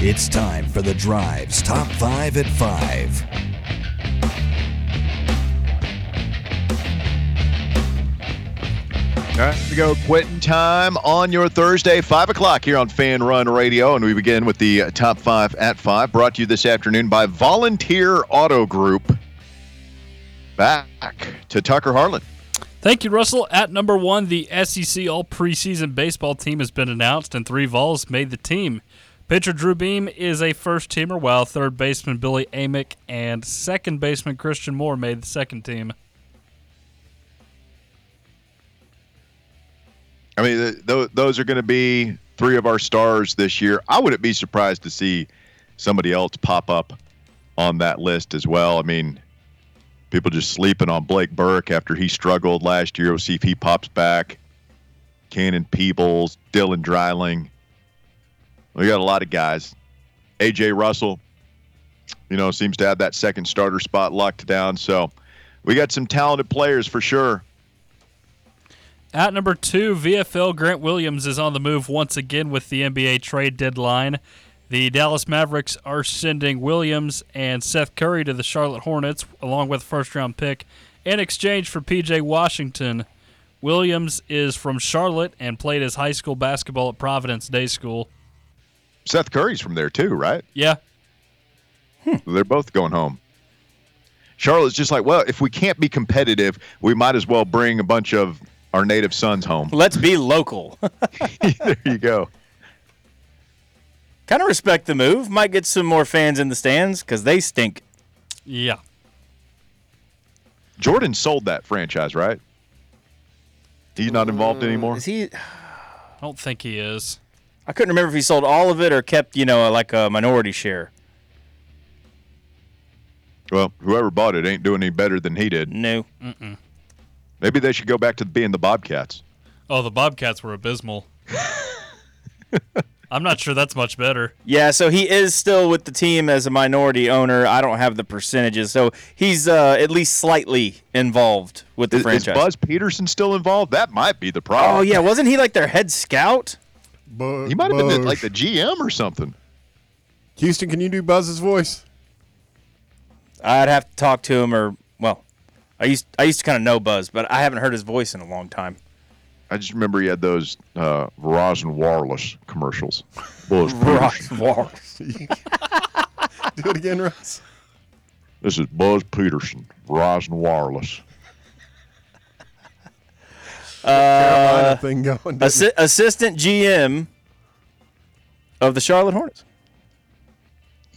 It's time for the Drive's Top 5 at 5. All right, we go quitting time on your Thursday, 5 o'clock here on Fanrun Radio. And we begin with the top five at five, brought to you this afternoon by Volunteer Auto Group. Back to Tucker Harlan. Thank you, Russell. At number one, the SEC All Preseason Baseball team has been announced, and three Vols made the team. Pitcher Drew Beam is a first teamer, while third baseman Billy Amick and second baseman Christian Moore made the second team. I mean, th- th- those are going to be three of our stars this year. I wouldn't be surprised to see somebody else pop up on that list as well. I mean, people just sleeping on Blake Burke after he struggled last year. We'll see if he pops back. Cannon Peebles, Dylan Dreiling. We got a lot of guys. AJ Russell, you know, seems to have that second starter spot locked down. So we got some talented players for sure. At number two, VFL Grant Williams is on the move once again with the NBA trade deadline. The Dallas Mavericks are sending Williams and Seth Curry to the Charlotte Hornets, along with a first round pick, in exchange for PJ Washington. Williams is from Charlotte and played his high school basketball at Providence Day School. Seth Curry's from there too, right? Yeah. Hmm. They're both going home. Charlotte's just like, well, if we can't be competitive, we might as well bring a bunch of our native sons home. Let's be local. there you go. kind of respect the move. Might get some more fans in the stands because they stink. Yeah. Jordan sold that franchise, right? He's not involved mm, anymore. Is he? I don't think he is. I couldn't remember if he sold all of it or kept, you know, like a minority share. Well, whoever bought it ain't doing any better than he did. No. Maybe they should go back to being the Bobcats. Oh, the Bobcats were abysmal. I'm not sure that's much better. Yeah, so he is still with the team as a minority owner. I don't have the percentages, so he's uh, at least slightly involved with the Is, is franchise. Buzz Peterson still involved? That might be the problem. oh yeah, wasn't he like their head scout? Bu- He might have been like the GM or something. Houston, can you do Buzz's voice? I'd have to talk to him, or well, I used I used to kind of know Buzz, but I haven't heard his voice in a long time. I just remember he had those uh, Verizon wireless commercials. Buzz Peterson. Do it again, Russ. This is Buzz Peterson, Verizon Wireless. Carolina thing going. didn't Assi- assistant GM of the Charlotte Hornets.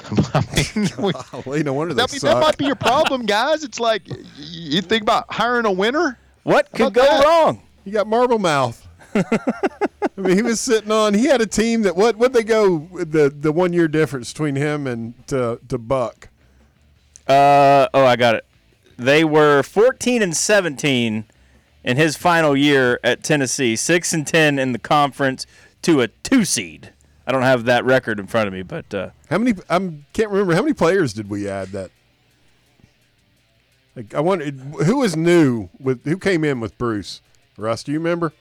I mean, we- it? Golly, no wonder they that, that might be your problem, guys. It's like y- you think about hiring a winner. What could go that? wrong? You got marble mouth. I mean, he was sitting on. He had a team that what would they go the the one year difference between him and to to Buck. Uh oh, I got it. They were 14 and 17 in his final year at Tennessee, six and 10 in the conference to a two seed. I don't have that record in front of me, but uh, How many? I can't remember how many players did we add that. Like I wonder who was new with who came in with Bruce. Russ, do you remember?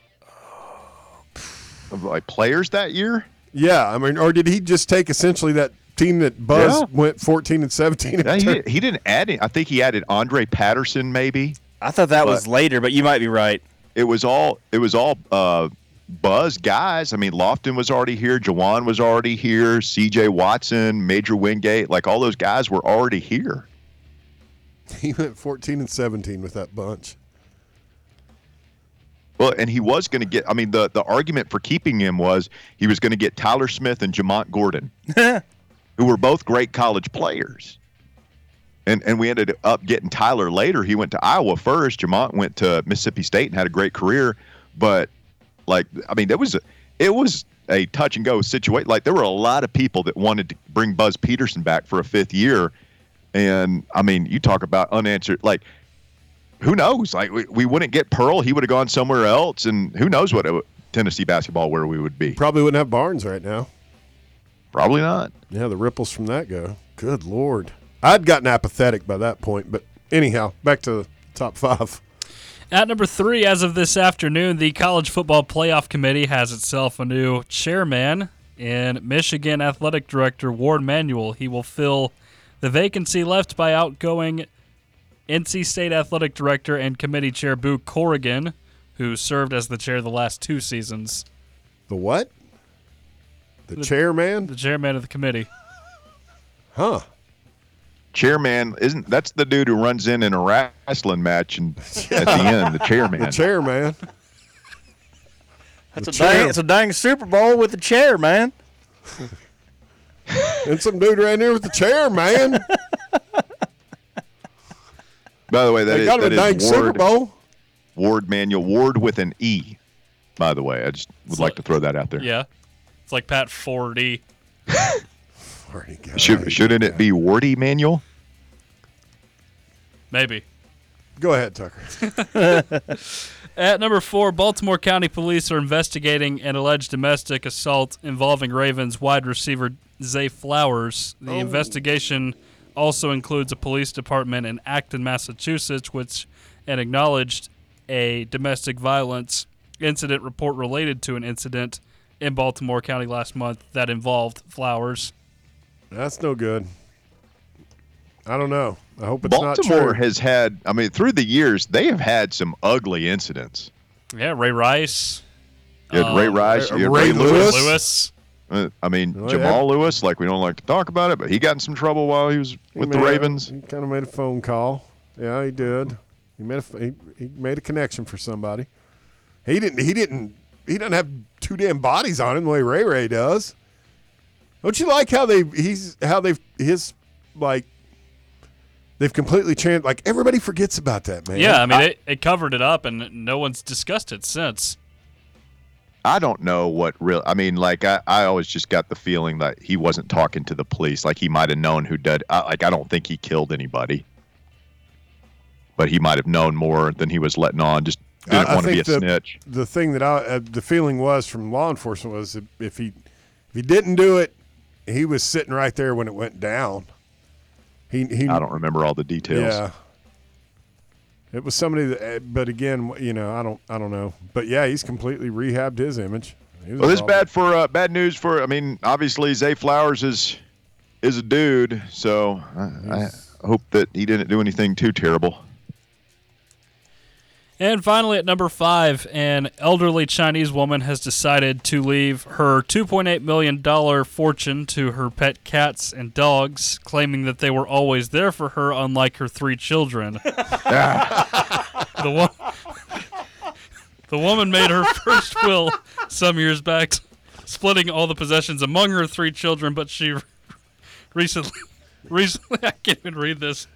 Of like players that year. Yeah, I mean, or did he just take essentially that team that Buzz Yeah. went fourteen and seventeen? Yeah, he, didn't- he didn't add it. I think he added Andre Patterson. Maybe I thought that was later. But you might be right. it was all it was all uh, Buzz guys. I mean, Lofton was already here. JaJuan was already here. C.J. Watson, Major Wingate, like all those guys were already here. He went fourteen and seventeen with that bunch. Well, and he was going to get. I mean, the the argument for keeping him was he was going to get Tyler Smith and Jamont Gordon, who were both great college players. And and we ended up getting Tyler later. He went to Iowa first. Jamont went to Mississippi State and had a great career. But like, I mean, there was a, it was a touch and go situation. Like there were a lot of people that wanted to bring Buzz Peterson back for a fifth year. And I mean, you talk about unanswered like who knows? Like we, we wouldn't get Pearl, he would have gone somewhere else, and who knows what it, Tennessee basketball where we would be. Probably wouldn't have Barnes right now. Probably not. Yeah, the ripples from that go. Good lord, I'd gotten apathetic by that point. But anyhow, back to the top five. At number three, as of this afternoon, the College Football Playoff Committee has itself a new chairman in Michigan athletic director Warde Manuel, he will fill the vacancy left by outgoing NC State athletic director and committee chair Boo Corrigan, who served as the chair the last two seasons. The what? The, chairman? The chairman of the committee. Huh. Chairman isn't that's the dude who runs in in a wrestling match and at the end the chairman. The chairman. It's The a chair. dang, it's a dang Super Bowl with a chair, man. And some dude right there with the chair, man. By the way, that they is, got him a that dang is Super Ward, Bowl. Warde Manuel Ward with an E. By the way, I just would So- like to throw that out there. Yeah. It's like Pat Forde. Already got Should, shouldn't it be Wardy Manuel? Maybe. Go ahead, Tucker. At number four, Baltimore County Police are investigating an alleged domestic assault involving Ravens wide receiver Zay Flowers. The oh. investigation also includes a police department in Acton, Massachusetts, which and acknowledged a domestic violence incident report related to an incident in Baltimore County last month that involved Flowers. That's no good. I don't know. I hope it's not Baltimore true. has had, I mean, through the years, they have had some ugly incidents. Yeah, Ray Rice, You had Ray Um, Rice, Ray- you had Ray Ray Lewis. Lewis. Lewis. Uh, I mean, Oh, Jamal Lewis, like we don't like to talk about it, but he got in some trouble while he was He with the made a- Ravens. he kind of made a phone call. Yeah, he did. He made a f- he, he made a connection for somebody. He didn't. He didn't. He doesn't have two damn bodies on him the way Ray Ray does. Don't you like how they he's how they've his like they've completely changed. Like everybody forgets about that man. Yeah, I mean, it, it covered it up, and no one's discussed it since. I don't know what real. I mean, like I, I always just got the feeling that he wasn't talking to the police. Like he might have known who did. I, like I don't think he killed anybody, but he might have known more than he was letting on. Just didn't I- I want to be a the- snitch. the thing that I uh, the feeling was from law enforcement was if, if he if he didn't do it, he was sitting right there when it went down. He he I don't remember all the details. Yeah. It was somebody that, uh, but again, you know, I don't, I don't know, but yeah, he's completely rehabbed his image. Well, this bad for uh, bad news for. I mean, obviously Zay Flowers is is a dude, so I, I hope that he didn't do anything too terrible. And finally, at number five, an elderly Chinese woman has decided to leave her $2.8 million fortune to her pet cats and dogs, claiming that they were always there for her, unlike her three children. the, wo- the woman made her first will some years back, splitting all the possessions among her three children, but she recently, recently, I can't even read this.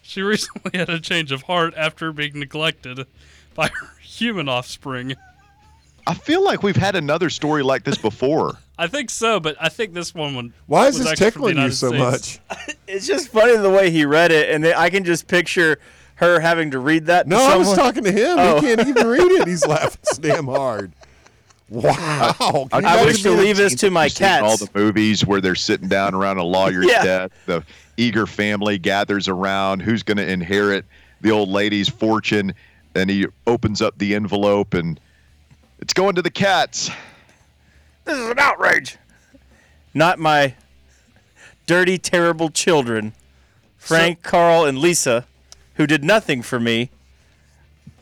She recently had a change of heart after being neglected by her human offspring. I feel like we've had another story like this before. I think so, but I think this one would. Why is was this actually from the tickling you so States. much? It's just funny the way he read it, and I can just picture her having to read that. No, to I was talking to him. Oh. He can't even read it. He's laughing so damn hard. Wow. Can you I wish to leave this to my You've All the movies where they're sitting down around a lawyer's Yeah. desk, the eager family gathers around. Who's going to inherit the old lady's fortune? And he opens up the envelope, and it's going to the cats. This is an outrage. Not my dirty, terrible children, Frank, Carl, and Lisa, who did nothing for me.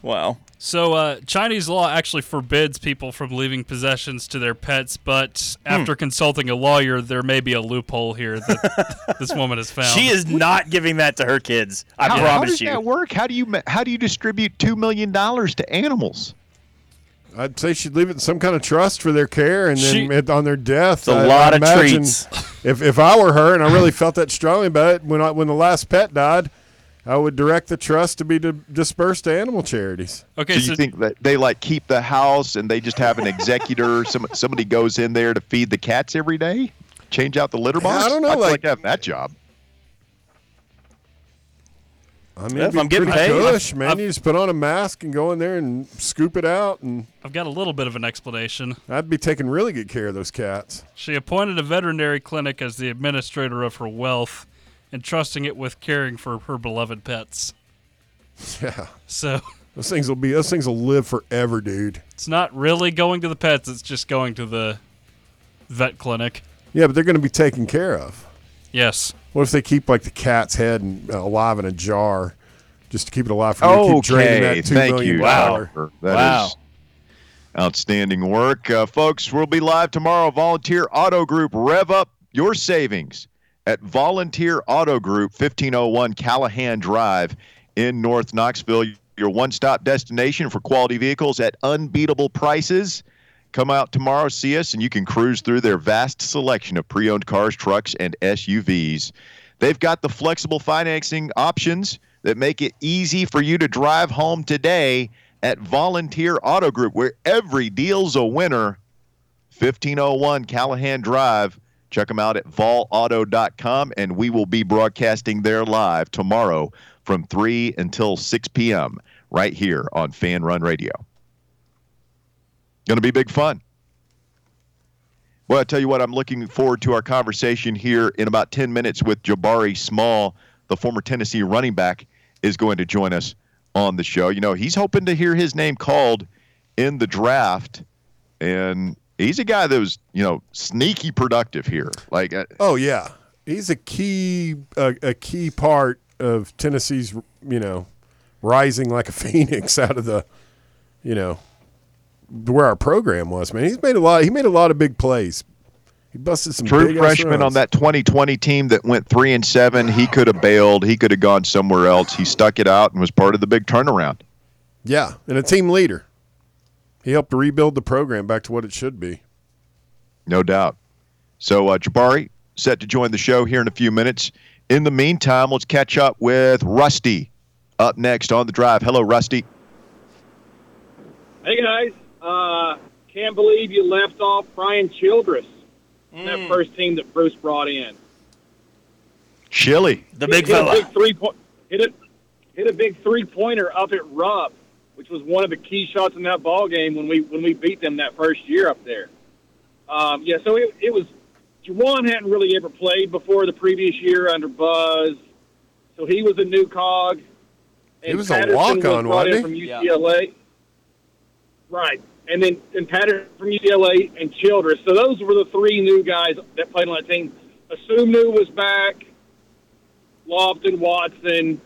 Wow. So, uh, Chinese law actually forbids people from leaving possessions to their pets, but Hmm. after consulting a lawyer, there may be a loophole here that this woman has found. She is not giving that to her kids. I How, how promise does you. that work? How do you how do you distribute two million dollars to animals? I'd say she'd leave it in some kind of trust for their care, and then She- it- on their death, It's a I- I lot of treats. If if I were her, and I really felt that strongly about it, when I, when the last pet died, I would direct the trust to be di- dispersed to animal charities. okay, Do so you think that they like keep the house and they just have an executor? some somebody goes in there to feed the cats every day, change out the litter box. I don't know, I'd like- like having that job. I mean, yeah, if I'm be getting pretty paid. cush, man. I've- you just put on a mask and go in there and scoop it out, and I've got a little bit of an explanation. I'd be taking really good care of those cats. She appointed a veterinary clinic as the administrator of her wealth, entrusting it with caring for her beloved pets. Yeah, So those things will be those things will live forever, dude. it's not really going to the pets; it's just going to the vet clinic. Yeah, but they're going to be taken care of. Yes. What if they keep like the cat's head and, uh, alive in a jar, just to keep it alive for you to keep draining Okay, that two thank million you. dollar? Oliver. That is Wow. outstanding work, uh, folks. We'll be live tomorrow. Volunteer Auto Group, rev up your savings at Volunteer Auto Group, 1501 Callahan Drive in North Knoxville. Your one-stop destination for quality vehicles at unbeatable prices. Come out tomorrow, see us, and you can cruise through their vast selection of pre-owned cars, trucks, and SUVs. They've got the flexible financing options that make it easy for you to drive home today at Volunteer Auto Group, where every deal's a winner. 1501 Callahan Drive. Check them out at volauto.com, and we will be broadcasting there live tomorrow from 3 until 6 p.m. right here on Fanrun Radio. Going to be big fun. Well, I tell you what, I'm looking forward to our conversation here in about 10 minutes with Jabari Small, the former Tennessee running back, is going to join us on the show. You know, he's hoping to hear his name called in the draft, and he's a guy that was, you know, sneaky productive here. Like, uh, Oh yeah, he's a key a, a key part of Tennessee's you know rising like a phoenix out of the you know where our program was. Man, he's made a lot. He made a lot of big plays. He busted some true freshman on that 2020 team that went three and seven. He could have bailed. He could have gone somewhere else. He stuck it out and was part of the big turnaround. Yeah, and a team leader. He helped rebuild the program back to what it should be. No doubt. So, uh, Jabari, set to join the show here in a few minutes. In the meantime, let's catch up with Rusty up next on the drive. Hello, Rusty. Hey guys, uh, can't believe you left off Brian Childress, that first team that Bruce brought in. Chili. The big hit fella. A big three point, hit a hit a big three pointer up at Rupp, which was one of the key shots in that ball game when we when we beat them that first year up there. Um, yeah, so it, it was. JaJuan hadn't really ever played before the previous year under Buzz, so he was a new cog. He was a Patterson walk-on, brought in wasn't from he? UCLA. Right, and then and Patterson from UCLA and Childress. So those were the three new guys that played on that team. Asumnu was back. Lofton, Watson,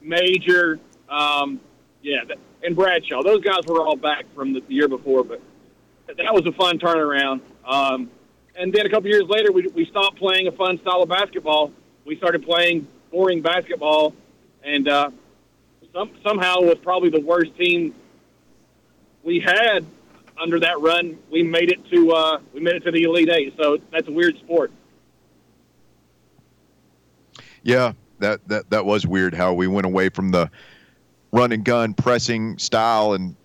Major, um, yeah, th- and Bradshaw. Those guys were all back from the year before, but that was a fun turnaround. Um, and then a couple years later, we, we stopped playing a fun style of basketball. We started playing boring basketball, and uh, some, somehow with probably the worst team we had under that run, we made it to uh, we made it to the Elite Eight. So that's a weird sport. Yeah, that, that, that was weird how we went away from the run and gun pressing style and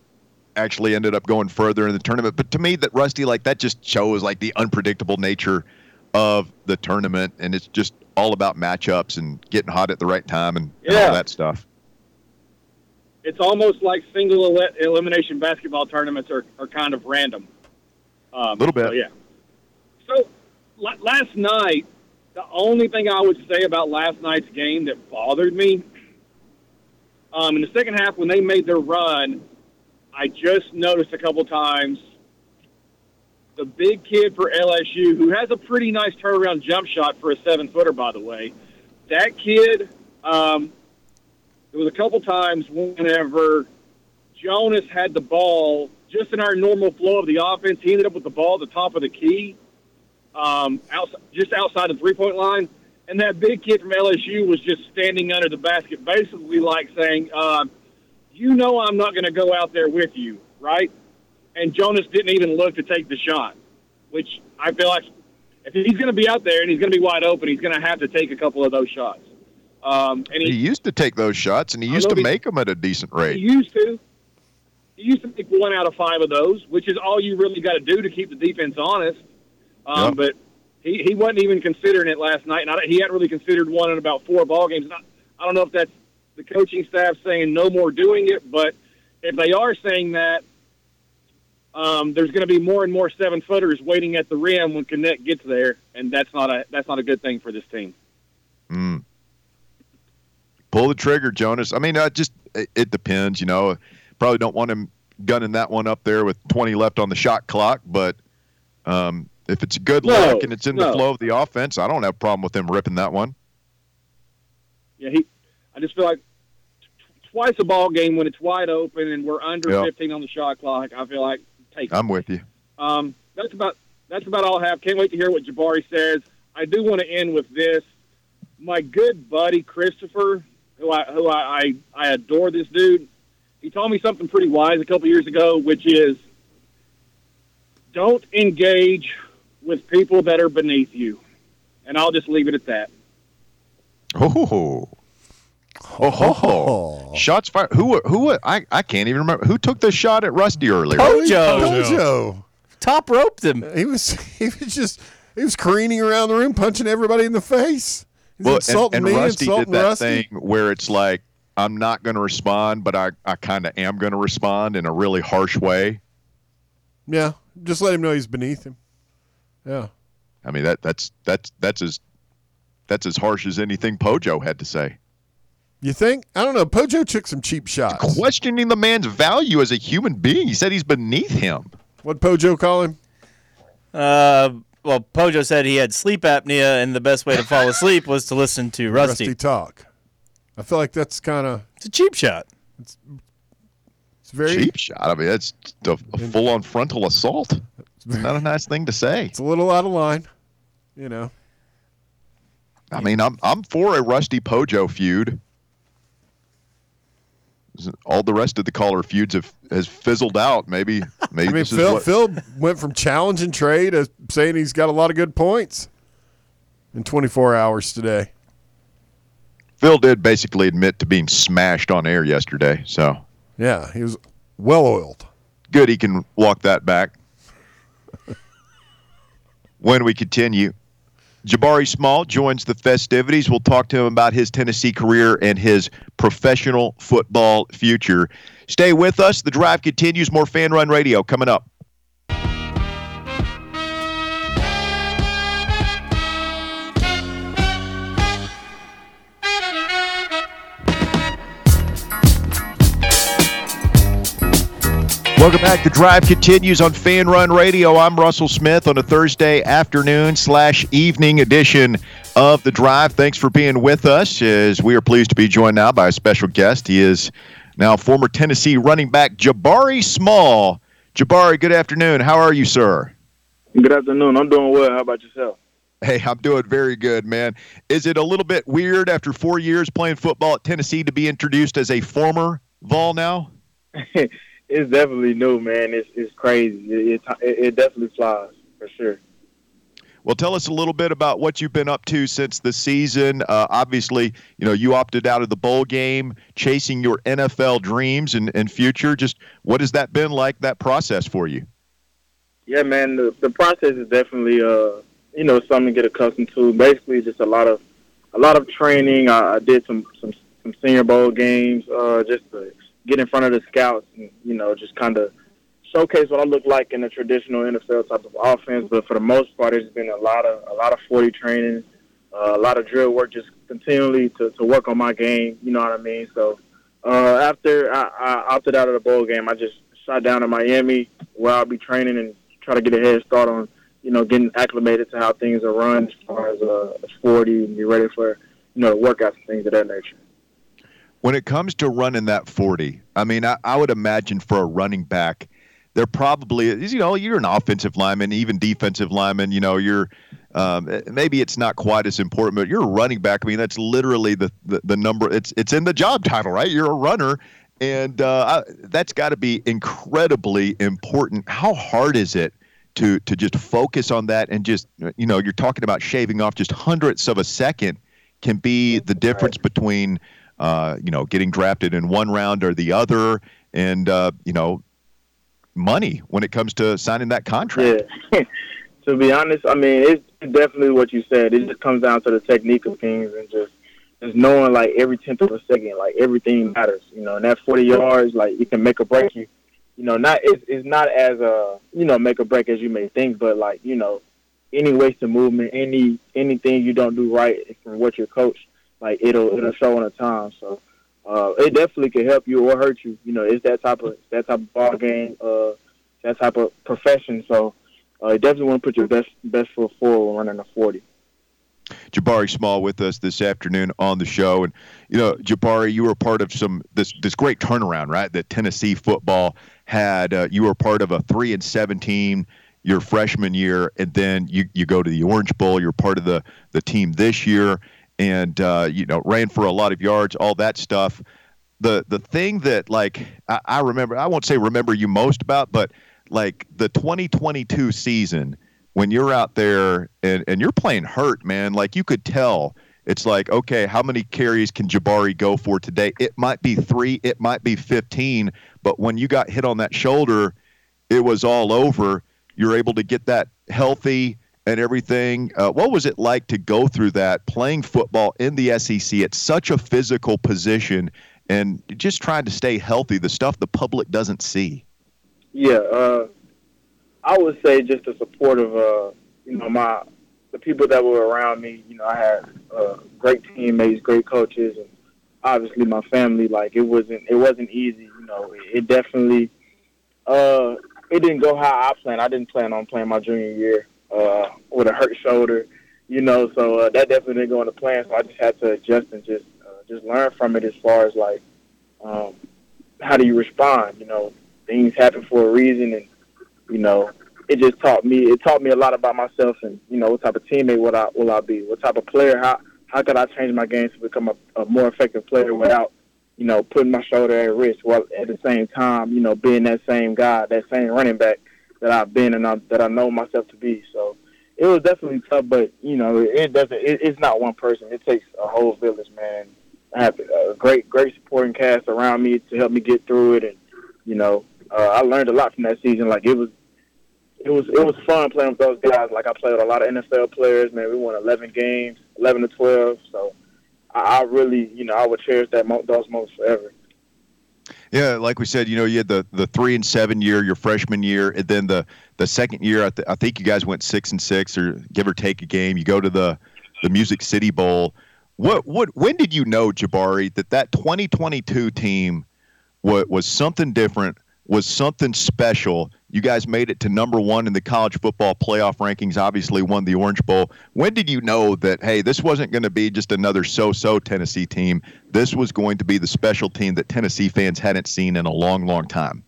actually ended up going further in the tournament. But to me, that Rusty, like that just shows like the unpredictable nature of the tournament. And it's just all about matchups and getting hot at the right time and, and Yeah. all that stuff. it's almost like single ele- elimination basketball tournaments are, are kind of random. Um, Little bit. so, yeah. So la- last night, the only thing I would say about last night's game that bothered me, um, in the second half when they made their run, I just noticed a couple times the big kid for LSU, who has a pretty nice turnaround jump shot for a seven footer, by the way. That kid, um, there was a couple times whenever Jonas had the ball just in our normal flow of the offense. He ended up with the ball at the top of the key, um, outside, just outside the three point line. And that big kid from LSU was just standing under the basket, basically like saying, uh, "You know, I'm not going to go out there with you, right?" And Jonas didn't even look to take the shot, which I feel like if he's going to be out there and he's going to be wide open, he's going to have to take a couple of those shots. Um, and He he, used to take those shots and he used to he- make them at a decent rate. he used to. He used to make one out of five of those, which is all you really got to do to keep the defense honest. Um, Yep. But he, he wasn't even considering it last night, and I, he hadn't really considered one in about four ball games. I, I don't know if that's the coaching staff saying no more doing it, but if they are saying that, um, there's going to be more and more seven footers waiting at the rim when Knecht gets there, and that's not a that's not a good thing for this team. Mm. Pull the trigger, Jonas. I mean, uh, just it, it depends. You know, probably don't want him gunning that one up there with 20 left on the shot clock, but um, If it's good No, look and it's in the flow of the offense, I don't have a problem with him ripping that one. Yeah, he. I just feel like t- twice a ball game when it's wide open and we're under Yeah. 15 on the shot clock. I feel like take. it. I'm with you. Um, that's about that's about all I have. Can't wait to hear what Jabari says. I do want to end with this. My good buddy Christopher, who I who I, I, I adore this dude. He told me something pretty wise a couple years ago, which is don't engage with people that are beneath you. And I'll just leave it at that. Oh, oh, ho, ho. shots fired. Who? Who? I, I can't even remember who took the shot at Rusty earlier. Pojo Pojo. top roped him. He was he was just he was careening around the room, punching everybody in the face. He's Well, and, insulting and me, Rusty did insulting that Rusty. thing where it's like I'm not going to respond, but I, I kind of am going to respond in a really harsh way. Yeah, just let him know he's beneath him. Yeah, I mean that that's that's that's as that's as harsh as anything Pojo had to say. you think? I don't know. Pojo took some cheap shots. Questioning the man's value as a human being. He said he's beneath him. What Pojo call him? Uh, well, Pojo said he had sleep apnea, and the best way to fall asleep was to listen to Rusty. Rusty talk. I feel like that's kind of It's a cheap shot. it's very Cheap shot. I mean, that's a, a full-on frontal assault. Not a nice thing to say. it's a little out of line. You know, I mean, I'm I'm for a Rusty Pojo feud. All the rest of the caller feuds have has fizzled out. Maybe maybe I mean, Phil what- Phil went from challenging Trey to saying he's got a lot of good points in 24 hours today. Phil did basically admit to being smashed on air yesterday. So Yeah, he was well oiled. good he can walk that back. When we continue, Jabari Small joins the festivities. We'll talk to him about his Tennessee career and his professional football future. Stay with us. The drive continues. More fan run radio coming up. Welcome back. The drive continues on Fanrun Radio. I'm Russell Smith on a Thursday afternoon slash evening edition of the drive. Thanks for being with us. As we are pleased to be joined now by a special guest. He is now former Tennessee running back Jabari Small. Jabari, good afternoon. How are you, sir? Good afternoon. I'm doing well. How about yourself? Hey, I'm doing very good, man. Is it a little bit weird after four years playing football at Tennessee to be introduced as a former Vol now? it's definitely new, man. It's it's crazy. It, it it definitely flies for sure. Well, tell us a little bit about what you've been up to since the season. Uh, obviously, you know you opted out of the bowl game, chasing your NFL dreams and, and future. Just what has that been like? That process for you? Yeah, man. The, the process is definitely uh you know something to get accustomed to. Basically, just a lot of a lot of training. I, I did some some some senior bowl games uh, just to get in front of the scouts and you know just kind of showcase what I look like in a traditional NFL type of offense. But for the most part, it's been a lot of a lot of forty training, uh, a lot of drill work, just continually to, to work on my game. You know what I mean? So uh, after I, I opted out of the bowl game, I just shot down to Miami where I'll be training and try to get a head start on you know getting acclimated to how things are run as far as uh, as forty and be ready for you know workouts and things of that nature. When it comes to running that 40, I mean, I, I would imagine for a running back, there probably is, you know, you're an offensive lineman, even defensive lineman, you know, you're, um, maybe it's not quite as important, but you're a running back. I mean, that's literally the, the, the number, it's, it's in the job title, right? You're a runner. And uh, I, that's got to be incredibly important. How hard is it to, to just focus on that and just, you know, you're talking about shaving off just hundredths of a second can be the difference between uh, you know, getting drafted in one round or the other, and uh, you know, money when it comes to signing that contract. Yeah. to be honest, I mean, it's definitely what you said. It just comes down to the technique of things and just just knowing like every tenth of a second, like everything matters. You know, and that forty yards, like it can make or break you. You know, not it's, it's not as a you know make or break as you may think, but like you know, any waste of movement, any anything you don't do right from what you're coached, like it'll it'll show on the time. So uh, it definitely can help you or hurt you. You know, it's that type of that type of ball game, uh, that type of profession. So uh, you definitely want to put your best best foot forward when running a 40. Jabari Small with us this afternoon on the show, and you know, Jabari, you were part of some this this great turnaround, right? That Tennessee football had. Uh, you were part of a three and seventeen your freshman year, and then you you go to the Orange Bowl. You're part of the the team this year, and uh, you know, ran for a lot of yards, all that stuff. The the thing that like I, I remember, I won't say remember you most about, but like the 2022 season when you're out there and, and you're playing hurt, man, like you could tell it's like, okay, how many carries can Jabari go for today? It might be three, it might be 15, but when you got hit on that shoulder, it was all over. You're able to get that healthy and everything. Uh, what was it like to go through that playing football in the SEC at such a physical position and just trying to stay healthy, the stuff the public doesn't see? Yeah, uh, I would say just the support of uh, you know my the people that were around me. You know, I had uh, great teammates, great coaches, and obviously my family. Like it wasn't it wasn't easy. You know, it, it definitely uh, it didn't go how I planned. I didn't plan on playing my junior year uh, with a hurt shoulder. You know, so uh, that definitely didn't go into plan. So I just had to adjust and just uh, just learn from it as far as like um, how do you respond. You know, things happen for a reason, and you know, it just taught me. It taught me a lot about myself, and you know, what type of teammate will I will I be? What type of player? How how could I change my game to become a, a more effective player without, you know, putting my shoulder at risk while at the same time, you know, being that same guy, that same running back that I've been and I, that I know myself to be. So it was definitely tough, but you know, it doesn't. It, it's not one person. It takes a whole village, man. I have a great, great supporting cast around me to help me get through it, and you know, uh, I learned a lot from that season. Like it was, it was, it was fun playing with those guys. Like I played with a lot of NFL players. Man, we won 11 games, 11 to 12. So I, I really, you know, I would cherish that mo- those moments forever. Yeah, like we said, you know, you had the, the three and seven year, your freshman year, and then the, the second year, I, th- I think you guys went six and six, or give or take a game. You go to the the Music City Bowl. What what when did you know, Jabari, that that 2022 team was was something different, was something special? You guys made it to number one in the college football playoff rankings. Obviously, won the Orange Bowl. When did you know that hey, this wasn't going to be just another so-so Tennessee team? This was going to be the special team that Tennessee fans hadn't seen in a long, long time.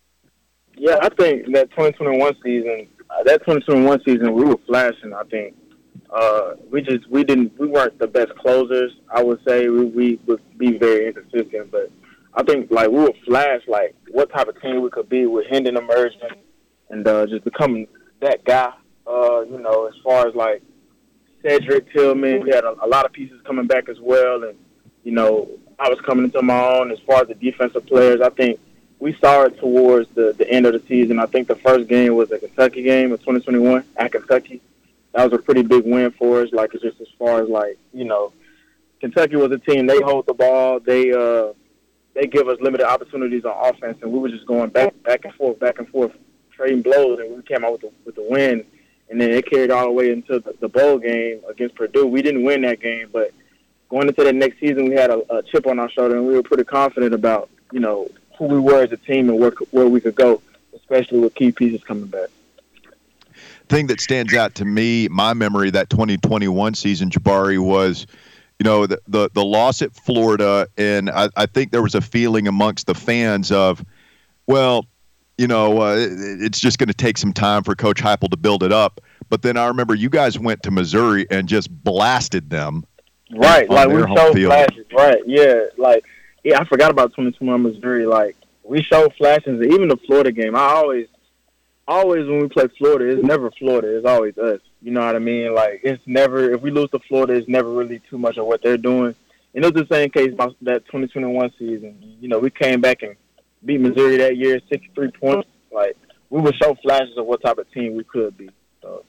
Yeah, I think that 2021 season, uh, that 2021 season, we were flashing. I think uh, we just we didn't we weren't the best closers. I would say we, we would be very inconsistent, but I think like we would flash like what type of team we could be with Hendon emerging and uh, just becoming that guy. Uh, you know, as far as like Cedric Tillman, we had a, a lot of pieces coming back as well, and you know I was coming into my own as far as the defensive players. I think we saw it towards the, the end of the season. I think the first game was a Kentucky game of 2021 at Kentucky. That was a pretty big win for us. Like just as far as like you know, Kentucky was a team. They hold the ball. They uh, they give us limited opportunities on offense, and we were just going back back and forth, back and forth, trading blows, and we came out with the with the win. And then it carried all the way into the, the bowl game against Purdue. We didn't win that game, but going into the next season, we had a, a chip on our shoulder, and we were pretty confident about you know who we were as a team and where where we could go, especially with key pieces coming back. Thing that stands out to me, my memory that 2021 season, Jabari was, you know, the the, the loss at Florida, and I, I think there was a feeling amongst the fans of, well, you know, uh, it, it's just going to take some time for Coach Heupel to build it up. But then I remember you guys went to Missouri and just blasted them. Right, like we showed field. flashes. Right, yeah, like yeah, I forgot about 2021 Missouri. Like we showed flashes. Even the Florida game, I always, always when we play Florida, it's never Florida. It's always us. You know what I mean? Like it's never if we lose to Florida, it's never really too much of what they're doing. And it was the same case about that 2021 season. You know, we came back and beat Missouri that year, 63 points. Like we would show flashes of what type of team we could be. So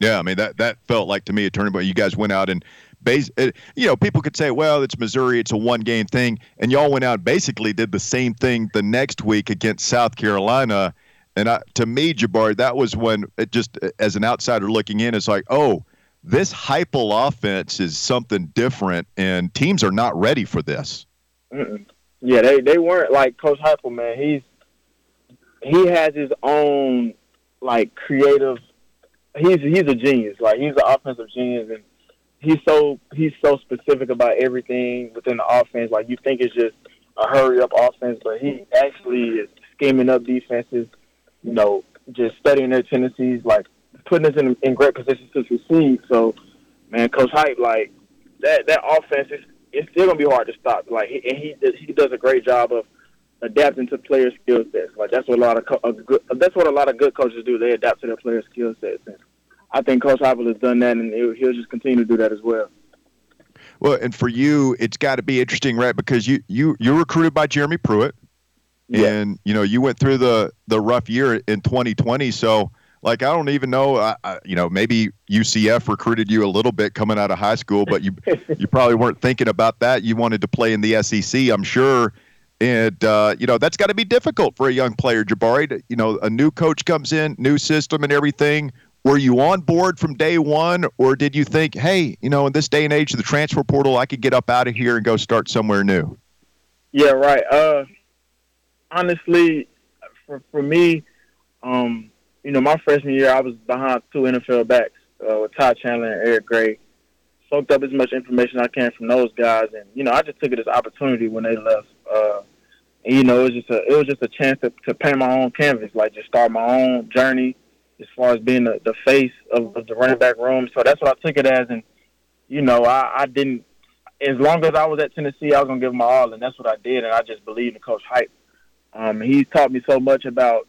Yeah, I mean that that felt like to me a turning point. You guys went out and base, uh, you know, people could say, well, it's Missouri, it's a one game thing, and y'all went out and basically did the same thing the next week against South Carolina. And I, to me, Jabari, that was when it just uh, as an outsider looking in, it's like, oh, this Heupel offense is something different, and teams are not ready for this. Mm-mm. Yeah, they they weren't like Coach Heupel, man. He's he has his own like creative he's he's a genius. Like he's an offensive genius, and he's so he's so specific about everything within the offense. Like you think it's just a hurry up offense, but he actually is scheming up defenses. You know, just studying their tendencies, like putting us in in great positions to succeed. So, man, Coach Heup, like that that offense is it's still gonna be hard to stop. Like he, and he he does a great job of adapting to player skill sets. Like that's what a lot of co- a good, that's what a lot of good coaches do. They adapt to their player skill sets. And I think Coach Heupel has done that, and he'll he'll just continue to do that as well. Well, and for you, it's got to be interesting, right? Because you you you're recruited by Jeremy Pruitt, Yeah. and you know you went through the the rough year in 2020. So, like, I don't even know. I, I, you know, maybe UCF recruited you a little bit coming out of high school, but you you probably weren't thinking about that. You wanted to play in the SEC, I'm sure. And uh, you know that's got to be difficult for a young player, Jabari. To, you know, a new coach comes in, new system and everything. Were you on board from day one, or did you think, hey, you know, in this day and age of the transfer portal, I could get up out of here and go start somewhere new? Yeah, right. Uh, honestly, for for me, um, you know, my freshman year, I was behind two NFL backs uh, with Ty Chandler and Eric Gray. Soaked up as much information I can from those guys, and you know, I just took it as opportunity when they left. Uh, and, you know, it was just a it was just a chance to, to paint my own canvas, like just start my own journey as far as being the, the face of, of the running back room. So that's what I took it as, and you know, I, I didn't. As long as I was at Tennessee, I was gonna give my all, and that's what I did, and I just believed in Coach Heup. Um, he's taught me so much about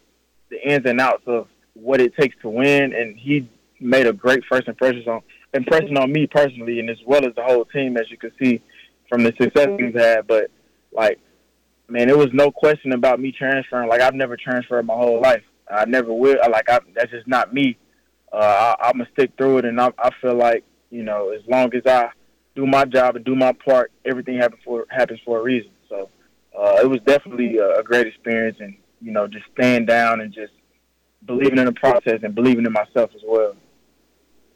the ins and outs of what it takes to win, and he made a great first impression on impression on me personally, and as well as the whole team, as you can see from the success we've had. But like, man, it was no question about me transferring. Like I've never transferred my whole life. I never will. Like I, that's just not me. Uh, I, I'm gonna stick through it, and I, I feel like you know, as long as I do my job and do my part, everything happens for happens for a reason. So uh, it was definitely a, a great experience, and you know, just staying down and just believing in the process and believing in myself as well.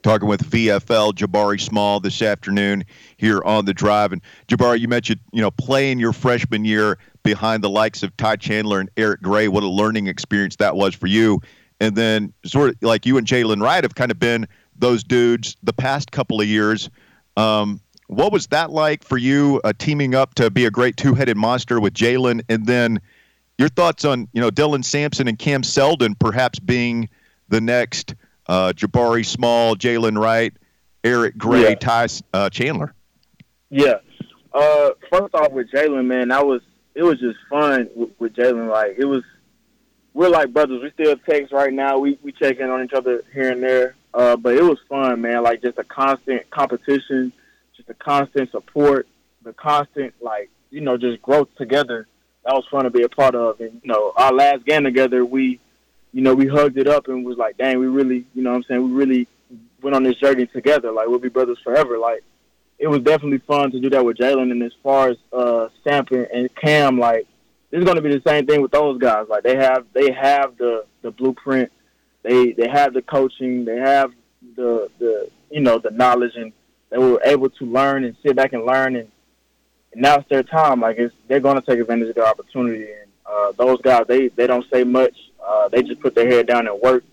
Talking with VFL Jabari Small this afternoon here on the drive. And Jabari, you mentioned, you know, playing your freshman year behind the likes of Ty Chandler and Eric Gray. What a learning experience that was for you. And then sort of like you and Jaylen Wright have kind of been those dudes the past couple of years. Um, what was that like for you, uh, teaming up to be a great two-headed monster with Jaylen? And then your thoughts on, you know, Dylan Sampson and Cam Seldon perhaps being the next uh, Jabari Small, Jaylen Wright, Eric Gray, Yeah. Ty uh, Chandler. Yeah. Uh, first off, with Jaylen, man, that was it was just fun with, with Jaylen. Like it was, we're like brothers. We still text right now. We we check in on each other here and there. Uh, but it was fun, man. Like just a constant competition, just a constant support, the constant like you know just growth together. That was fun to be a part of. And you know, our last game together, we, you know, we hugged it up and was like, dang, we really, you know, what I'm saying, we really went on this journey together. Like we'll be brothers forever. Like it was definitely fun to do that with Jaylen. And as far as uh, Sampson and Cam, like it's going to be the same thing with those guys. Like they have they have the the blueprint, they they have the coaching, they have the the you know the knowledge, and they were able to learn and sit back and learn. And now it's their time. Like it's they're going to take advantage of their opportunity. And uh, those guys, they they don't say much. Uh, they just put their head down and work.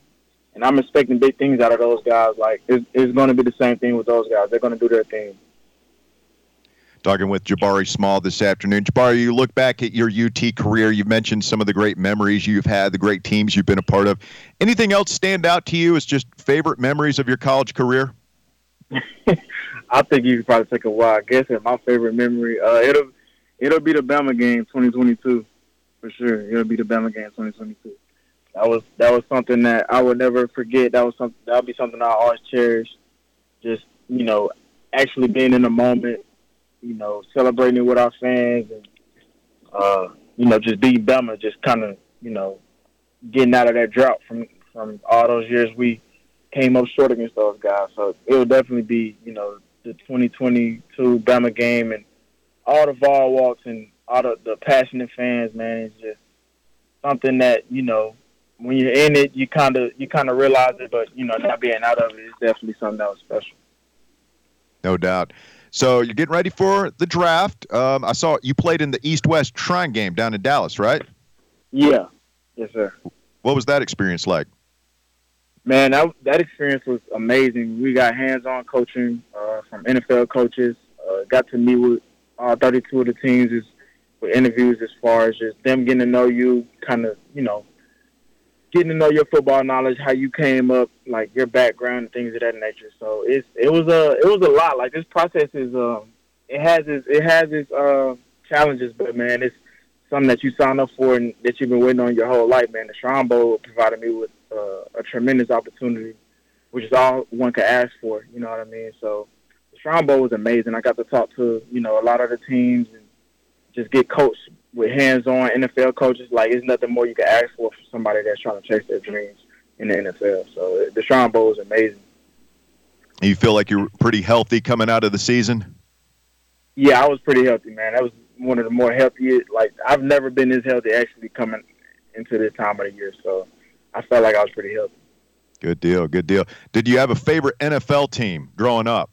And I'm expecting big things out of those guys. Like it's, it's going to be the same thing with those guys. They're going to do their thing. Talking with Jabari Small this afternoon. Jabari, you look back at your UT career. You've mentioned some of the great memories you've had, the great teams you've been a part of. Anything else stand out to you as just favorite memories of your college career? I think you could probably take a wild guess at my favorite memory. Uh, it'll it'll be the Bama game 2022 for sure. It'll be the Bama game 2022. That was that was something that I would never forget. That was something that'll be something I always cherish. Just you know, actually being in the moment, you know, celebrating with our fans, and uh, you know, just being Bama, just kind of you know, getting out of that drought from from all those years we came up short against those guys. So it will definitely be, you know, the 2022 Bama game and all the Vol Walks and all the, the passionate fans, man. It's just something that, you know, when you're in it, you kind of you kind of realize it, but, you know, not being out of it is definitely something that was special. No doubt. So you're getting ready for the draft. Um, I saw you played in the East-West Shrine game down in Dallas, right? Yeah. Yes, sir. What was that experience like? Man, that that experience was amazing. We got hands-on coaching uh, from NFL coaches. Uh, got to meet with all 32 of the teams is, with interviews as far as just them getting to know you, kind of, you know, getting to know your football knowledge, how you came up, like your background and things of that nature. So it's it was a it was a lot. Like this process is um it has its it has its uh challenges, but man, it's something that you sign up for and that you've been waiting on your whole life, man. The Shrine Bowl provided me with uh, a tremendous opportunity, which is all one could ask for. You know what I mean? So the Shrine Bowl was amazing. I got to talk to you know a lot of the teams and just get coached with hands-on NFL coaches. Like, it's nothing more you can ask for for somebody that's trying to chase their dreams in the NFL. So the Shrine Bowl is amazing. You feel like you're pretty healthy coming out of the season? Yeah, I was pretty healthy, man. That was one of the more healthy. Like, I've never been this healthy actually coming into this time of the year. So I felt like I was pretty healthy. Good deal. Good deal. Did you have a favorite NFL team growing up?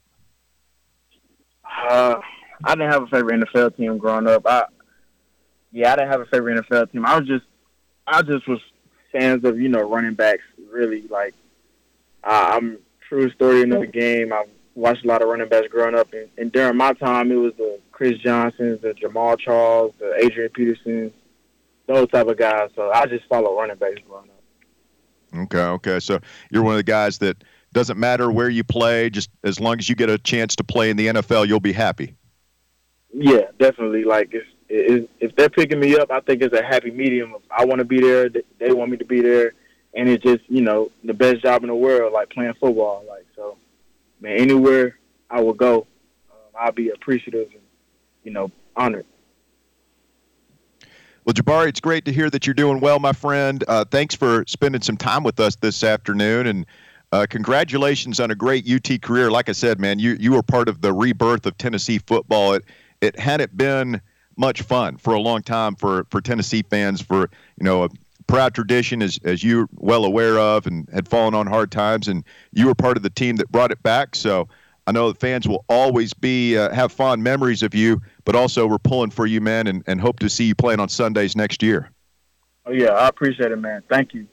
Uh, I didn't have a favorite NFL team growing up. I yeah, I didn't have a favorite NFL team. I was just I just was fans of you know running backs. Really, like uh, I'm true story in the game. I watched a lot of running backs growing up, and, and during my time, it was the Chris Johnsons, the Jamaal Charles, the Adrian Petersons, those type of guys. So I just follow running backs growing up. Okay, okay. So you're one of the guys that doesn't matter where you play, just as long as you get a chance to play in the NFL, you'll be happy. Yeah, definitely. Like if if, if they're picking me up, I think it's a happy medium. I want to be there, they want me to be there, and it's just you know the best job in the world, like playing football. Like so, man, anywhere I will go, um, I'll be appreciative and you know honored. Well, Jabari, it's great to hear that you're doing well, my friend. Uh, thanks for spending some time with us this afternoon, and uh, congratulations on a great UT career. Like I said, man, you you were part of the rebirth of Tennessee football. It it hadn't been much fun for a long time for for Tennessee fans. For you know a proud tradition, as as you're well aware of, and had fallen on hard times, and you were part of the team that brought it back. So. I know that fans will always be uh, have fond memories of you, but also we're pulling for you, man, and, and hope to see you playing on Sundays next year. Oh yeah, I appreciate it, man. Thank you.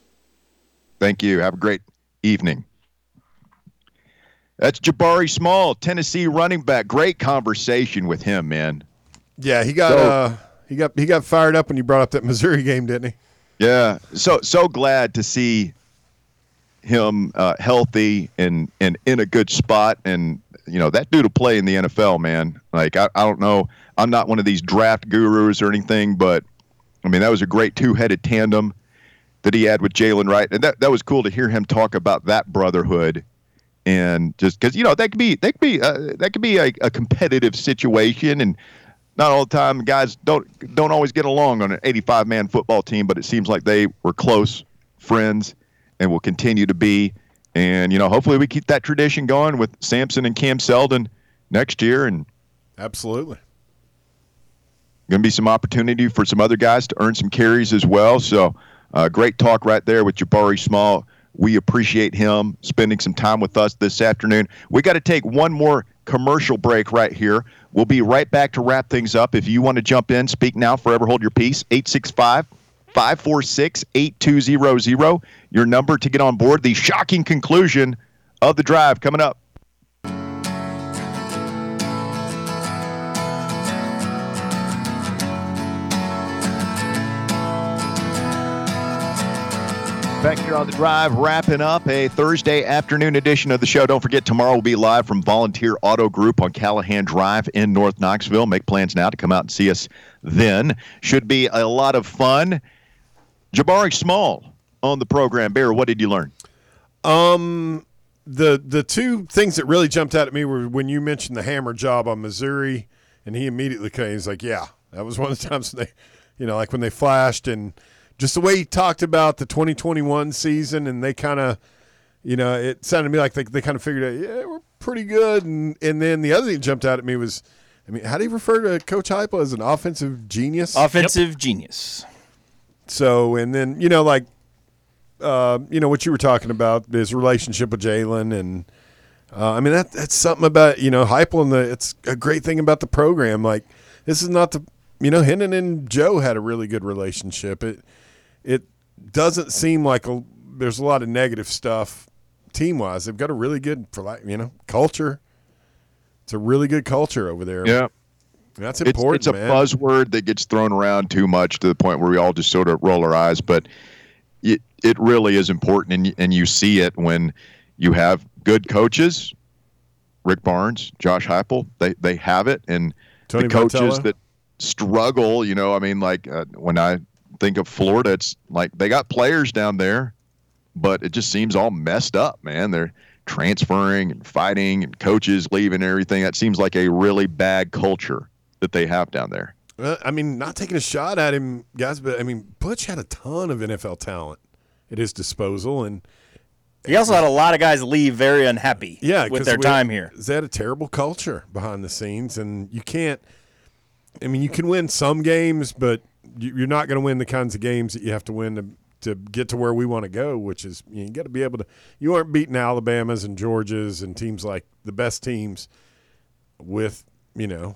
Thank you. Have a great evening. That's Jabari Small, Tennessee running back. Great conversation with him, man. Yeah, he got So- uh, he got he got fired up when you brought up that Missouri game, didn't he? Yeah, so so glad to see him uh, healthy and and in a good spot. And you know that dude will play in the NFL, man. Like I, I don't know, I'm not one of these draft gurus or anything, but I mean that was a great two-headed tandem that he had with Jaylen Wright, and that that was cool to hear him talk about that brotherhood. And just because you know that could be that could be uh, that could be a, a competitive situation, and not all the time guys don't don't always get along on an 85 man football team but it seems like they were close friends and will continue to be and you know hopefully we keep that tradition going with Sampson and Cam Seldon next year and Absolutely. going to be some opportunity for some other guys to earn some carries as well so uh, great talk right there with Jabari Small we appreciate him spending some time with us this afternoon we got to take one more commercial break right here We'll be right back to wrap things up. If you want to jump in, speak now, forever hold your peace. 865 546 8200. Your number to get on board. The shocking conclusion of the drive coming up. Back here on the drive, wrapping up a Thursday afternoon edition of the show. Don't forget, tomorrow we'll be live from Volunteer Auto Group on Callahan Drive in North Knoxville. Make plans now to come out and see us then. Should be a lot of fun. Jabari Small on the program. Bear, what did you learn? Um, the the two things that really jumped out at me were when you mentioned the hammer job on Missouri, and he immediately came. He's like, "Yeah, that was one of the times they, you know, like when they flashed and." Just the way he talked about the 2021 season, and they kind of, you know, it sounded to me like they, they kind of figured out, yeah, we're pretty good. And and then the other thing that jumped out at me was, I mean, how do you refer to Coach Heupel as an offensive genius? Offensive genius. So, and then you know, like, uh, you know, what you were talking about his relationship with Jaylen, and uh, I mean that that's something about you know Heupel and the. It's a great thing about the program. Like, this is not the you know Hendon and Joe had a really good relationship. It it doesn't seem like a there's a lot of negative stuff team wise. They've got a really good for like you know culture. It's a really good culture over there. Yeah. That's It's, important, it's a man. buzzword that gets thrown around too much to the point where we all just sort of roll our eyes. But it, it really is important, and, and you see it when you have good coaches. Rick Barnes, Josh Heupel, they they have it, and Tony the coaches that struggle. You know, I mean, like uh, when I think of Florida, it's like they got players down there, but it just seems all messed up, man. They're transferring and fighting, and coaches leaving, and everything. That seems like a really bad culture that they have down there. Uh, I mean, not taking a shot at him, guys, but I mean, Butch had a ton of NFL talent at his disposal, and He also had a lot of guys leave very unhappy yeah, with 'cause their we- time here. Is that a terrible culture behind the scenes, and you can't. I mean, you can win some games, but you- you're not going to win the kinds of games that you have to win to to get to where we want to go, which is you got to be able to. You aren't beating Alabamas and Georgias and teams like the best teams with you know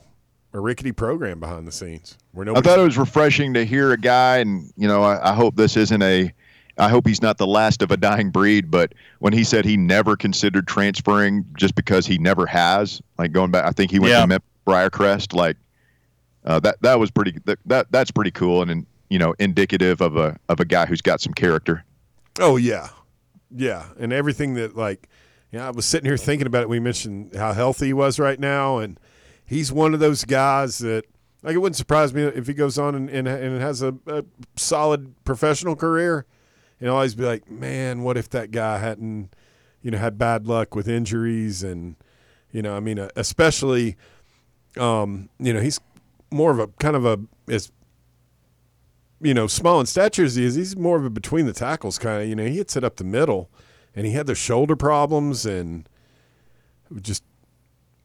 a rickety program behind the scenes where I thought it was refreshing to hear a guy, and you know, I, I hope this isn't a. I hope he's not the last of a dying breed, but when he said he never considered transferring just because he never has, like going back, I think he went Yeah. to Memphis, Briarcrest, like uh, that. That was pretty. That, that that's pretty cool, and, and you know, indicative of a of a guy who's got some character. Oh yeah, yeah, and everything that like, yeah, I was sitting here thinking about it. We mentioned how healthy he was right now, and he's one of those guys that like it wouldn't surprise me if he goes on and and, and has a, a solid professional career, and always be like, man, what if that guy hadn't, you know, had bad luck with injuries and, you know, I mean, uh, especially, um, you know, he's more of a kind of a as you know, small in stature as he is, he's more of a between the tackles kind of. You know, he hits it up the middle, and he had the shoulder problems, and just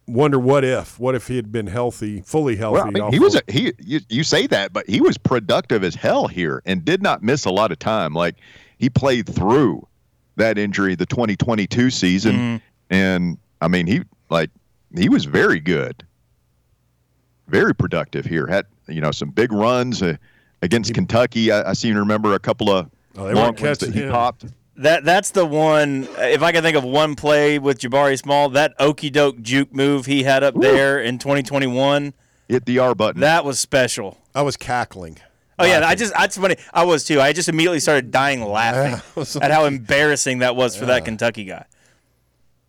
wonder what if, what if he had been healthy, fully healthy. Well, I mean, he was a, he. You, you say that, but he was productive as hell here and did not miss a lot of time. Like he played through that injury the 2022 season, and I mean he like he was very good, very productive here. Had you know some big runs uh, against Kentucky. I, I seem to remember a couple of Oh, they long ones that he him. popped. That that's the one. If I can think of one play with Jabari Small, that okey doke juke move he had up there in 2021, Hit the R button. that was special. I was cackling. Oh yeah, I just that's funny. I was too. I just immediately started dying laughing at how embarrassing that was for that Kentucky guy.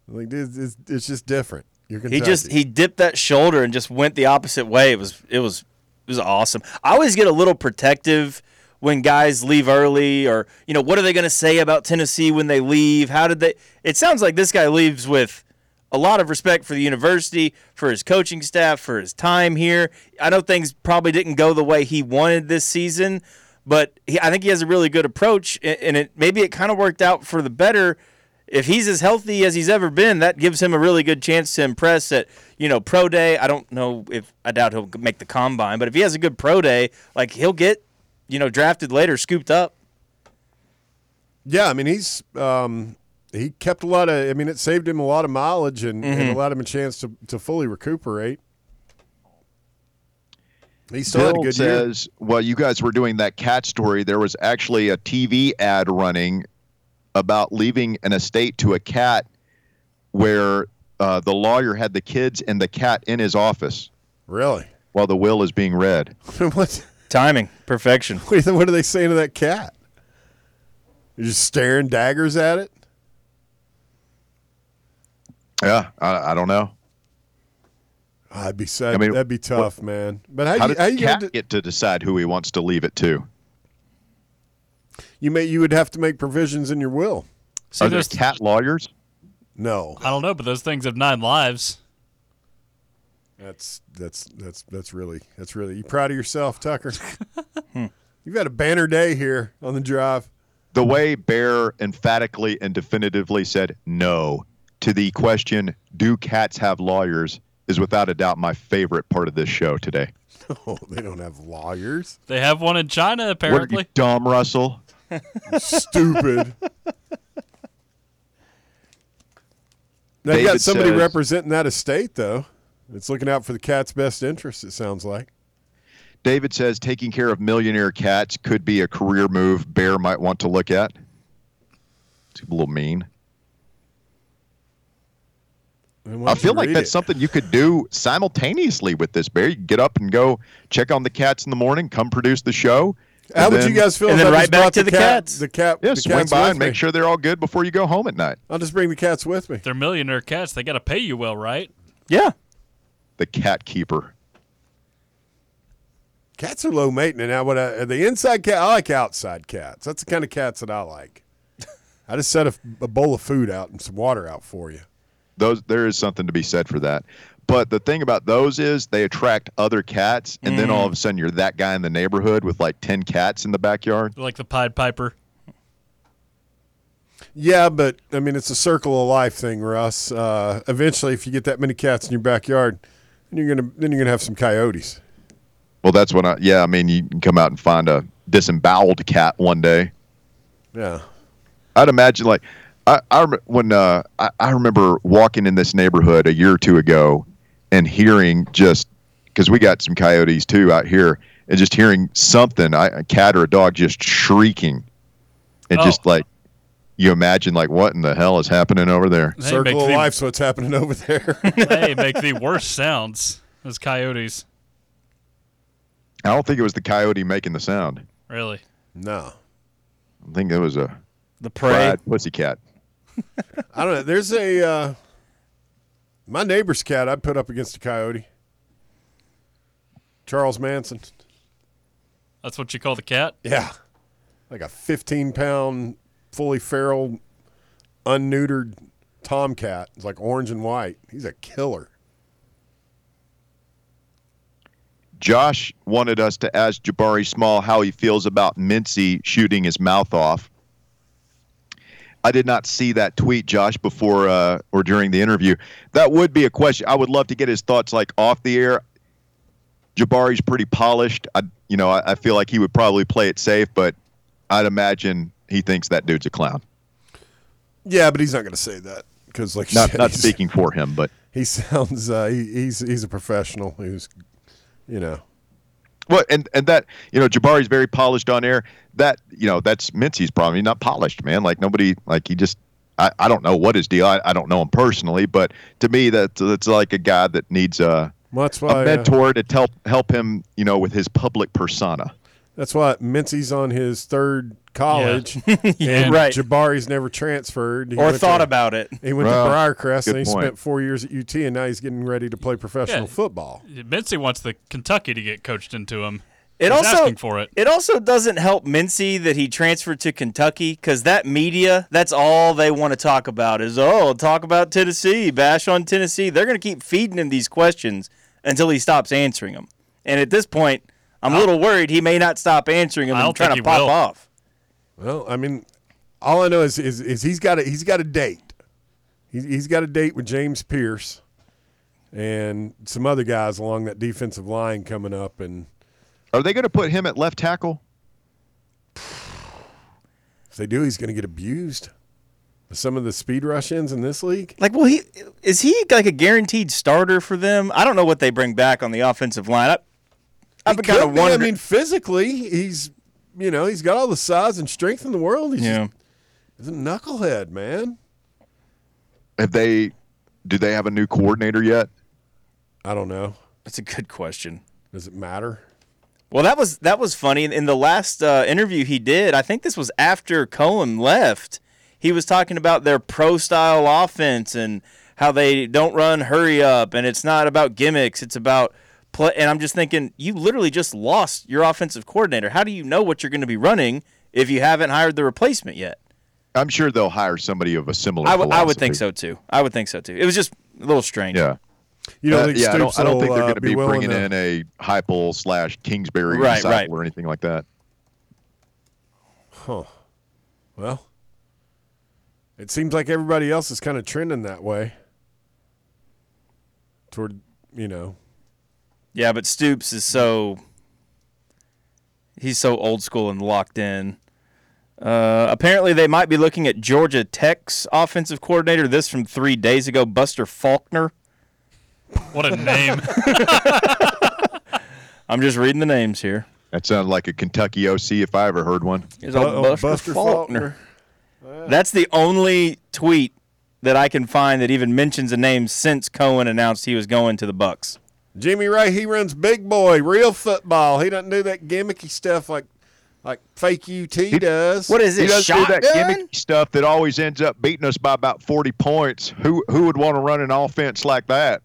Like it's, it's, it's just different. You're He just he dipped that shoulder and just went the opposite way. It was it was it was awesome. I always get a little protective when guys leave early or you know what are they going to say about Tennessee when they leave? How did they It sounds like this guy leaves with a lot of respect for the university, for his coaching staff, for his time here. I know things probably didn't go the way he wanted this season, but he, I think he has a really good approach and it maybe it kind of worked out for the better if he's as healthy as he's ever been, that gives him a really good chance to impress at you know pro day. I don't know if I doubt he'll make the combine, but if he has a good pro day, like he'll get you know drafted later, scooped up. Yeah, I mean he's um, he kept a lot of. I mean it saved him a lot of mileage and, and Mm-hmm. allowed him a chance to to fully recuperate. He still had a Bill good year. says, "Well, you guys were doing that cat story. There was actually a TV ad running about leaving an estate to a cat, where uh, the lawyer had the kids and the cat in his office Really? while the will is being read. what? Timing, perfection. What are they saying to that cat? You're just staring daggers at it. Yeah, I, I don't know. Ah, I'd be sad. I mean, that'd be tough, man. But how, How you, does how the you cat gonna get to decide who he wants to leave it to? you may you would have to make provisions in your will. See, Are there those- cat lawyers? No, I don't know, but those things have nine lives. That's that's that's that's really that's really. You proud of yourself, Tucker? Hmm. You've had a banner day here on the drive. The way Bear emphatically and definitively said no to the question, "Do cats have lawyers?" is without a doubt my favorite part of this show today. Oh, they don't have lawyers. They have one in China, What are apparently. you, dumb Russell? Stupid. Now you got somebody says- representing that estate, though. It's looking out for the cat's best interest. It sounds like. David says taking care of millionaire cats could be a career move Bear might want to look at. It's a little mean. I feel like that's it? something you could do simultaneously with this, bear. You get up and go check on the cats in the morning, come produce the show. How would then- you guys feel? and if then right back to the the cat, cats? The cat. Yeah, the swing cats by with and make me. sure they're all good before you go home at night. I'll just bring the cats with me. They're millionaire cats. They got to pay you well, right? Yeah. The cat keeper. Cats are low maintenance. Now, what I, the inside cat, I like outside cats. That's the kind of cats that I like. I just set a, a bowl of food out and some water out for you. Those there is something to be said for that. But the thing about those is they attract other cats, and then all of a sudden you're that guy in the neighborhood with like ten cats in the backyard. Like the Pied Piper. Yeah, but I mean, it's a circle of life thing, Russ. Uh, eventually, if you get that many cats in your backyard, then you're gonna then you're gonna have some coyotes. Well, that's when I yeah. I mean, you can come out and find a disemboweled cat one day. Yeah. I'd imagine like I, I rem- when uh, I, I remember walking in this neighborhood a year or two ago and hearing just because we got some coyotes too out here and just hearing something I, a cat or a dog just shrieking and Oh. just like you imagine like what in the hell is happening over there They circle of the, So it's happening over there. They make the worst sounds as coyotes. i don't think it was the coyote making the sound Really. no, i think it was a The prey. fried pussycat I don't know. There's a uh, my neighbor's cat. I'd put up against a coyote. Charles Manson. That's what you call the cat? Yeah, like a 15 pound, fully feral, unneutered tomcat. It's like orange and white. He's a killer. Josh wanted us to ask Jabari Small how he feels about Mincey shooting his mouth off. I did not see that tweet, Josh, before uh, or during the interview. That would be a question. I would love to get his thoughts, like off the air. Jabari's pretty polished. I, you know, I, I feel like he would probably play it safe, but I'd imagine he thinks that dude's a clown. Yeah, but he's not going to say that because, like, Not said, not speaking for him, but He sounds. Uh, he, he's he's a professional. Who's, you know. Well, and and that you know, Jabari's very polished on air. That you know, that's Mincey's problem. He's not polished, man. Like nobody, like he just. I, I don't know what his deal. I, I don't know him personally, but to me, that that's like a guy that needs a, Well, that's a why. uh, mentor to help help him, you know, with his public persona. that's why Mincey's on his third college, Yeah. and Right. Jabari's never transferred He Or thought to- about it. He went Well, to Briarcrest and he point. spent four years at UT, and now he's getting ready to play professional Yeah. football. Mincey wants the Kentucky to get coached into him. It He's also asking for it. It also doesn't help Mincey that he transferred to Kentucky because that media, that's all they want to talk about is, oh, talk about Tennessee, bash on Tennessee. They're going to keep feeding him these questions until he stops answering them. And at this point, I'm a little worried he may not stop answering them I and trying to pop will. off. Well, I mean, all I know is is, is he's got a he's got a date. He's, he's got a date with James Pearce and some other guys along that defensive line coming up, and Are they going to put him at left tackle? if they do, he's going to get abused. Some of the speed rush ins in this league. Like, well, he is he like a guaranteed starter for them? I don't know what they bring back on the offensive line. I, I've been kind of be. I mean, physically, he's you know he's got all the size and strength in the world. He's yeah. just, he's a knucklehead, man. Have they? Do they have a new coordinator yet? I don't know. That's a good question. Does it matter? Well, that was that was funny. In, in the last uh, interview he did, I think this was after Coen left. He was talking about their pro style offense and how they don't run hurry up, and it's not about gimmicks. It's about play. And I'm just thinking, you literally just lost your offensive coordinator. How do you know what you're going to be running if you haven't hired the replacement yet? I'm sure they'll hire somebody of a similar. I, w- I would think so too. I would think so too. It was just a little strange. Yeah. You don't Uh, think yeah, I don't, Stoops I don't will, think they're uh, going to be, willing bringing to- in a Heupel slash Kingsbury Right, disciple right. or anything like that. Huh. Well, it seems like everybody else is kind of trending that way. Toward, you know, Yeah, but Stoops is so he's so old school and locked in. Uh, apparently, they might be looking at Georgia Tech's offensive coordinator. This from three days ago, Buster Faulkner. What a name. I'm just reading the names here. That sounded like a Kentucky OC if I ever heard one. Here's Bu- old oh, Buster, Buster Faulkner. Faulkner. That's the only tweet that I can find that even mentions a name since Coen announced he was going to the Bucs. Jimmy Ray, he runs big boy, real football. He doesn't do that gimmicky stuff like like fake UT does. What is He it? does do that Shotgun? gimmicky stuff that always ends up beating us by about 40 points. Who who would want to run an offense like that?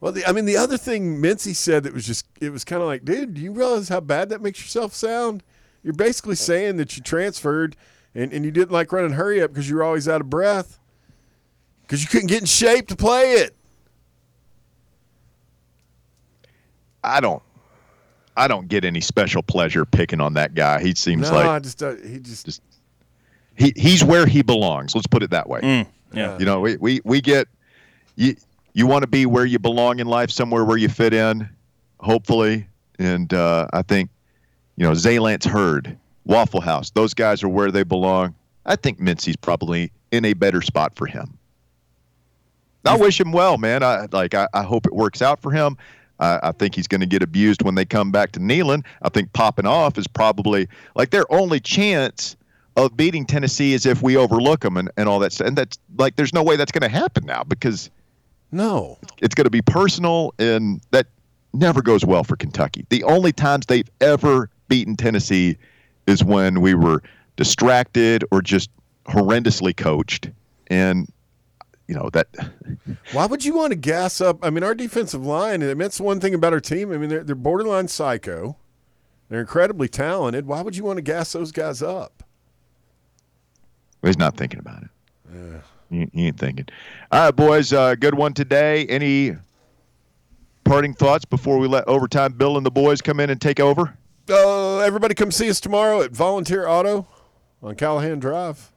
Well, the, I mean, the other thing Mincey said that was just, it was kind of like, dude, do you realize how bad that makes yourself sound? You're basically saying that you transferred and, and you didn't like running hurry up because you were always out of breath because you couldn't get in shape to play it. I don't I don't get any special pleasure picking on that guy. He seems No, like I just, uh, he just, Just- he he's where he belongs. Let's put it that way. Mm, yeah. You know, we, we, we get you you want to be where you belong in life, somewhere where you fit in, hopefully. And uh, I think, you know, Zaylance Hurd, Waffle House, those guys are where they belong. I think Mincey's probably in a better spot for him. I wish him well, man. I like I, I hope it works out for him. I, I think he's going to get abused when they come back to Neyland. I think popping off is probably like their only chance of beating Tennessee is if we overlook them and, and all that stuff. And that's like there's no way that's going to happen now because no. it's going to be personal and that never goes well for Kentucky. The only times they've ever beaten Tennessee is when we were distracted or just horrendously coached and you know that Why would you want to gas up? I mean, our defensive line, and that's one thing about our team. I mean, they're, they're borderline psycho. They're incredibly talented. Why would you want to gas those guys up? he's not thinking about it. He, he ain't thinking. All right, boys, uh, good one today. Any parting thoughts before we let overtime Bill and the boys come in and take over? Uh, everybody come see us tomorrow at Volunteer Auto on Callahan Drive.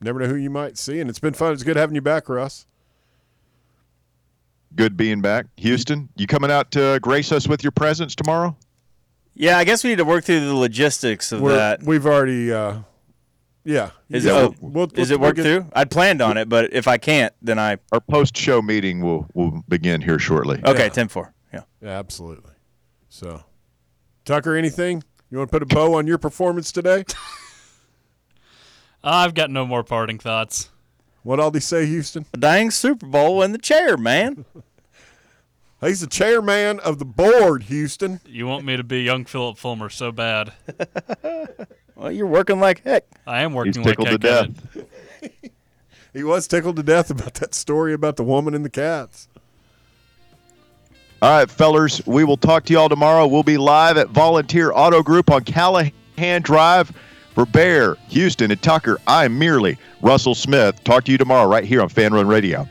Never know who you might see, and it's been fun. It's good having you back, Russ. Good being back. Houston, you coming out to grace us with your presence tomorrow? Yeah, I guess we need to work through the logistics of We're, that. We've already, uh, yeah. Is Yeah, it, we'll- we'll- is it we'll worked get- through? I'd planned on it, but if I can't, then I Our post-show meeting will will begin here shortly. okay. Yeah. Ten four. Yeah. Yeah, absolutely. So, Tucker, anything you want to put a bow on your performance today? I've got no more parting thoughts. What all they say, Houston? A dang Super Bowl in the chair, man. He's the chairman of the board, Houston. You want me to be young Phillip Fulmer so bad. well, you're working like heck. I am He's working tickled like to death. He was tickled to death about that story about the woman and the cats. All right, fellers, we will talk to y'all tomorrow. We'll be live at Volunteer Auto Group on Callahan Drive. For Bear, Houston, and Tucker, I'm merely Russell Smith. Talk to you tomorrow right here on Fanrun Radio.